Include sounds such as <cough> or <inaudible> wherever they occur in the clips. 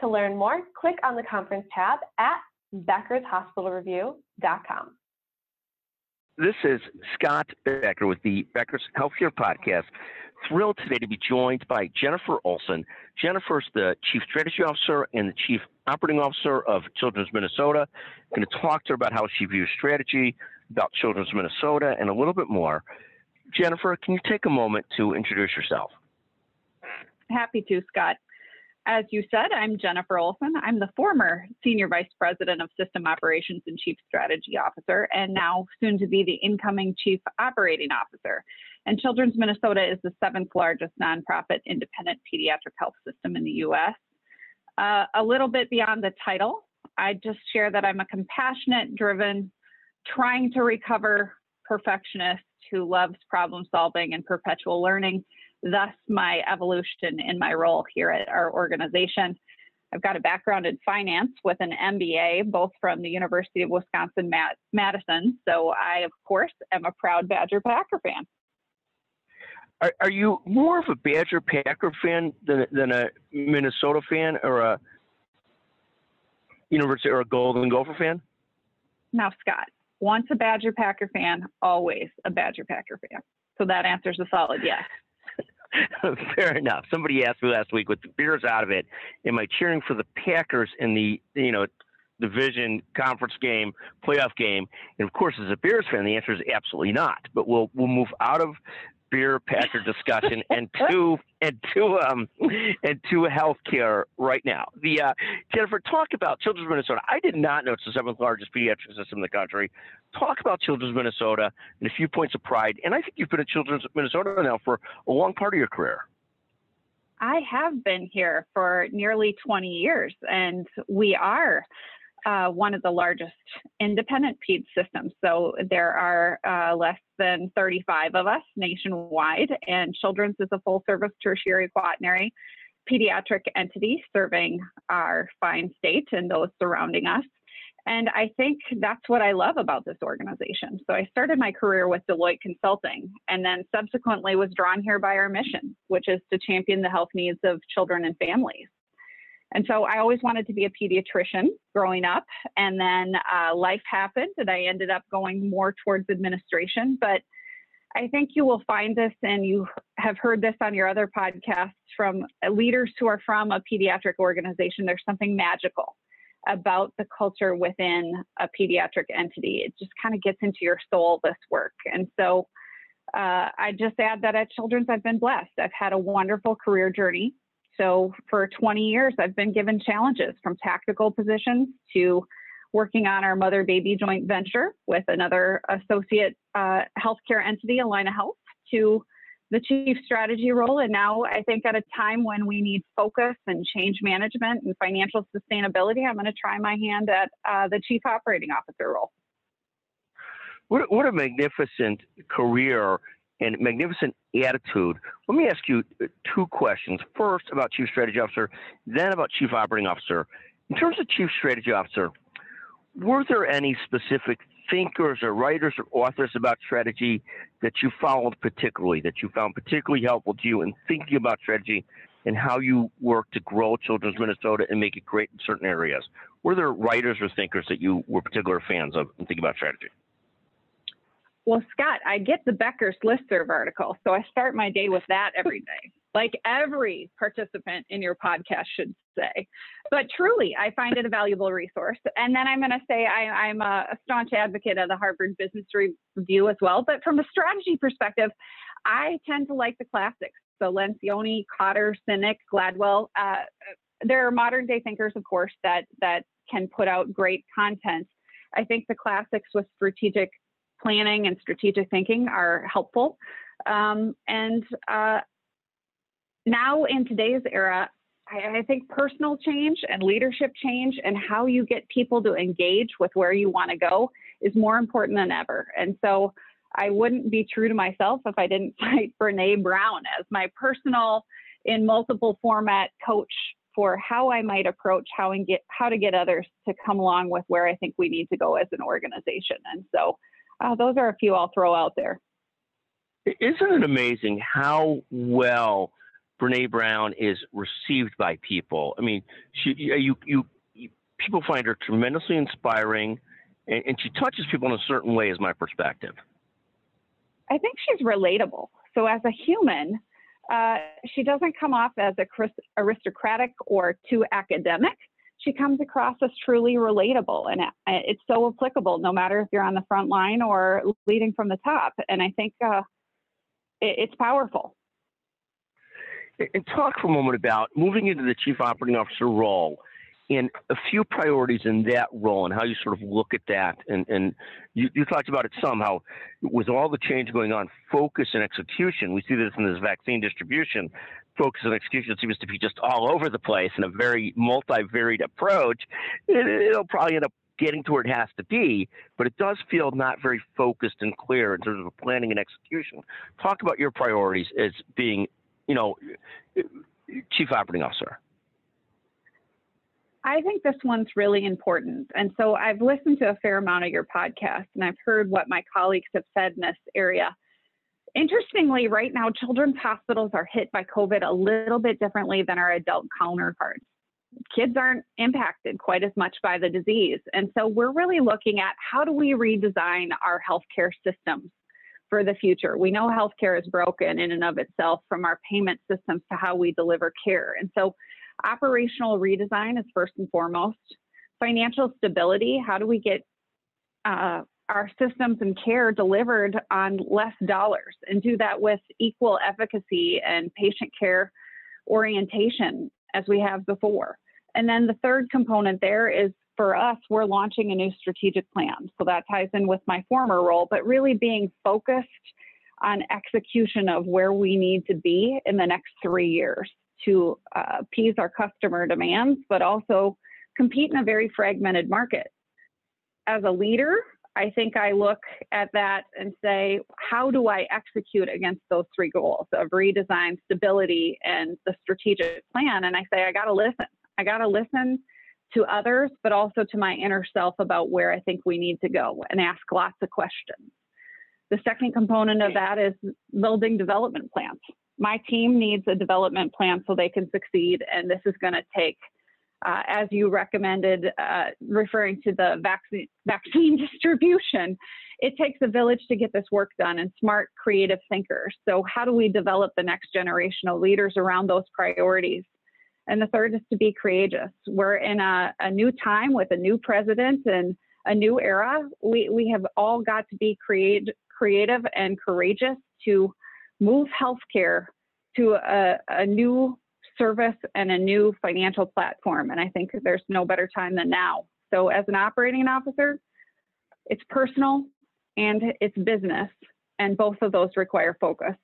To learn more, click on the conference tab at beckershospitalreview.com. This is Scott Becker with the Becker's Healthcare Podcast. Thrilled today to be joined by Jennifer Olson. Jennifer's the Chief Strategy Officer and the Chief Operating Officer of Children's Minnesota. I'm going to talk to her about how she views strategy, about Children's Minnesota, and a little bit more. Jennifer, can you take a moment to introduce yourself? Happy to, Scott. As you said, I'm Jennifer Olson. I'm the former Senior Vice President of System Operations and Chief Strategy Officer, and now soon to be the incoming Chief Operating Officer. And Children's Minnesota is the seventh largest nonprofit independent pediatric health system in the U.S. Uh, a little bit beyond the title, I just share that I'm a compassionate, driven, trying to recover perfectionist who loves problem solving and perpetual learning thus my evolution in my role here at our organization. I've got a background in finance with an MBA, both from the University of Wisconsin Madison. So I, of course, am a proud Badger Packer fan. Are, are you more of a Badger Packer fan than, than a Minnesota fan or a University or a Golden Gopher fan? Now, Scott, once a Badger Packer fan, always a Badger Packer fan. So that answers a solid yes. <laughs> Fair enough. Somebody asked me last week, with the Bears out of it, am I cheering for the Packers in the you know division conference game, playoff game? And of course, as a Bears fan, the answer is absolutely not. But we'll we'll move out of Bear Packer discussion and <laughs> to and to um and to healthcare right now. The uh, Jennifer talk about Children's Minnesota. I did not know it's the seventh largest pediatric system in the country. Talk about Children's Minnesota and a few points of pride. And I think you've been at Children's Minnesota now for a long part of your career. I have been here for nearly 20 years, and we are uh, one of the largest independent PED systems. So there are uh, less than 35 of us nationwide, and Children's is a full service tertiary quaternary pediatric entity serving our fine state and those surrounding us. And I think that's what I love about this organization. So I started my career with Deloitte Consulting and then subsequently was drawn here by our mission, which is to champion the health needs of children and families. And so I always wanted to be a pediatrician growing up. And then uh, life happened and I ended up going more towards administration. But I think you will find this, and you have heard this on your other podcasts from leaders who are from a pediatric organization. There's something magical about the culture within a pediatric entity. It just kind of gets into your soul, this work. And so uh, I just add that at Children's, I've been blessed. I've had a wonderful career journey. So for 20 years, I've been given challenges from tactical positions to working on our mother baby joint venture with another associate uh, healthcare entity, Allina Health, to the chief strategy role. And now I think at a time when we need focus and change management and financial sustainability, I'm going to try my hand at uh, the chief operating officer role. What, what a magnificent career and magnificent attitude. Let me ask you uh, two questions. First, about Chief Strategy Officer, then about Chief Operating Officer. In terms of Chief Strategy Officer, were there any specific thinkers or writers or authors about strategy that you followed particularly, that you found particularly helpful to you in thinking about strategy and how you work to grow Children's Minnesota and make it great in certain areas? Were there writers or thinkers that you were particular fans of in thinking about strategy? Well, Scott, I get the Becker's listserv article, so I start my day with that every day, like every participant in your podcast should say. But truly, I find it a valuable resource. And then I'm going to say I, am a, staunch advocate of the Harvard Business Review as well. But from a strategy perspective, I tend to like the classics. So Lencioni, Kotter, Sinek, Gladwell. Uh, there are modern day thinkers, of course, that that can put out great content. I think the classics with strategic planning and strategic thinking are helpful. Um, and uh, now in today's era, I, I think personal change and leadership change and how you get people to engage with where you want to go is more important than ever. And so I wouldn't be true to myself if I didn't <laughs> cite Brene Brown as my personal, in multiple format coach for how I might approach how and get how to get others to come along with where I think we need to go as an organization. And so uh, those are a few I'll throw out there. Isn't it amazing how well Brene Brown is received by people? I mean, she, you, you, you people find her tremendously inspiring, and, and she touches people in a certain way, is my perspective. I think she's relatable. So as a human, uh, she doesn't come off as a aristocratic or too academic. She comes across as truly relatable, and it's so applicable no matter if you're on the front line or leading from the top. And I think uh, it's powerful. And talk for a moment about moving into the chief operating officer role and a few priorities in that role and how you sort of look at that. And, and you, you talked about it some, how with all the change going on, focus and execution, we see this in this vaccine distribution, focus and execution seems to be just all over the place and a very multivariate approach. It, it'll probably end up getting to where it has to be, but it does feel not very focused and clear in terms of planning and execution. Talk about your priorities as being, you know, chief operating officer. I think this one's really important. And so I've listened to a fair amount of your podcast and I've heard what my colleagues have said in this area. Interestingly, right now, children's hospitals are hit by COVID a little bit differently than our adult counterparts kids aren't impacted quite as much by the disease. And so we're really looking at how do we redesign our healthcare systems for the future. We know healthcare is broken in and of itself from our payment systems to how we deliver care. And so operational redesign is first and foremost. Financial stability, how do we get uh, our systems and care delivered on less dollars and do that with equal efficacy and patient care orientation as we have before. And then the third component there is for us, we're launching a new strategic plan. So that ties in with my former role, but really being focused on execution of where we need to be in the next three years to uh, appease our customer demands, but also compete in a very fragmented market. As a leader, I think I look at that and say, how do I execute against those three goals of redesign, stability, and the strategic plan? And I say, I got to listen. I got to listen to others, but also to my inner self about where I think we need to go and ask lots of questions. The second component of that is building development plans. My team needs a development plan so they can succeed, and this is going to take uh, as you recommended, uh, referring to the vaccine, vaccine <laughs> distribution, it takes a village to get this work done and smart, creative thinkers. So, how do we develop the next generation of leaders around those priorities? And the third is to be courageous. We're in a, a new time with a new president and a new era. We, we have all got to be create, creative and courageous to move healthcare to a, a new service and a new financial platform. And I think there's no better time than now. So, as an operating officer, it's personal and it's business, and both of those require focus.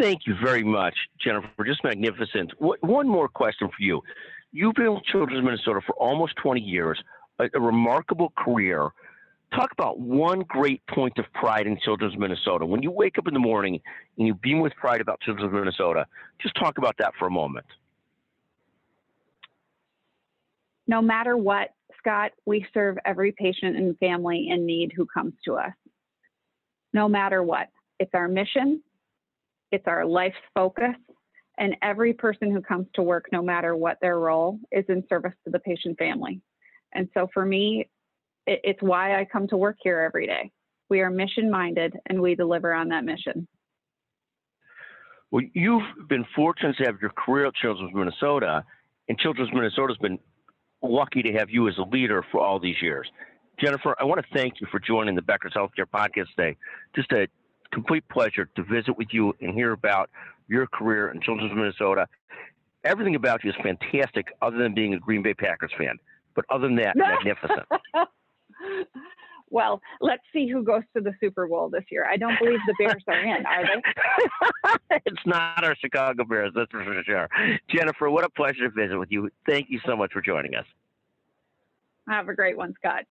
Thank you very much, Jennifer. Just magnificent. One more question for you. You've been with Children's Minnesota for almost 20 years, a, a remarkable career talk about one great point of pride in Children's Minnesota. When you wake up in the morning and you beam with pride about Children's Minnesota, just talk about that for a moment. No matter what, Scott, we serve every patient and family in need who comes to us. No matter what, it's our mission, it's our life's focus, and every person who comes to work, no matter what their role, is in service to the patient family. And so for me, it, it's why I come to work here every day. We are mission minded and we deliver on that mission. Well, you've been fortunate to have your career at Children's Minnesota, and Children's Minnesota's been lucky to have you as a leader for all these years. Jennifer, I want to thank you for joining the Becker's Healthcare Podcast today. Just a complete pleasure to visit with you and hear about your career in Children's Minnesota. Everything about you is fantastic, other than being a Green Bay Packers fan. But other than that, <laughs> magnificent. Well, let's see who goes to the Super Bowl this year. I don't believe the Bears are in, are they? <laughs> it's not our Chicago Bears, that's for sure. Jennifer, what a pleasure to visit with you. Thank you so much for joining us. Have a great one, Scott.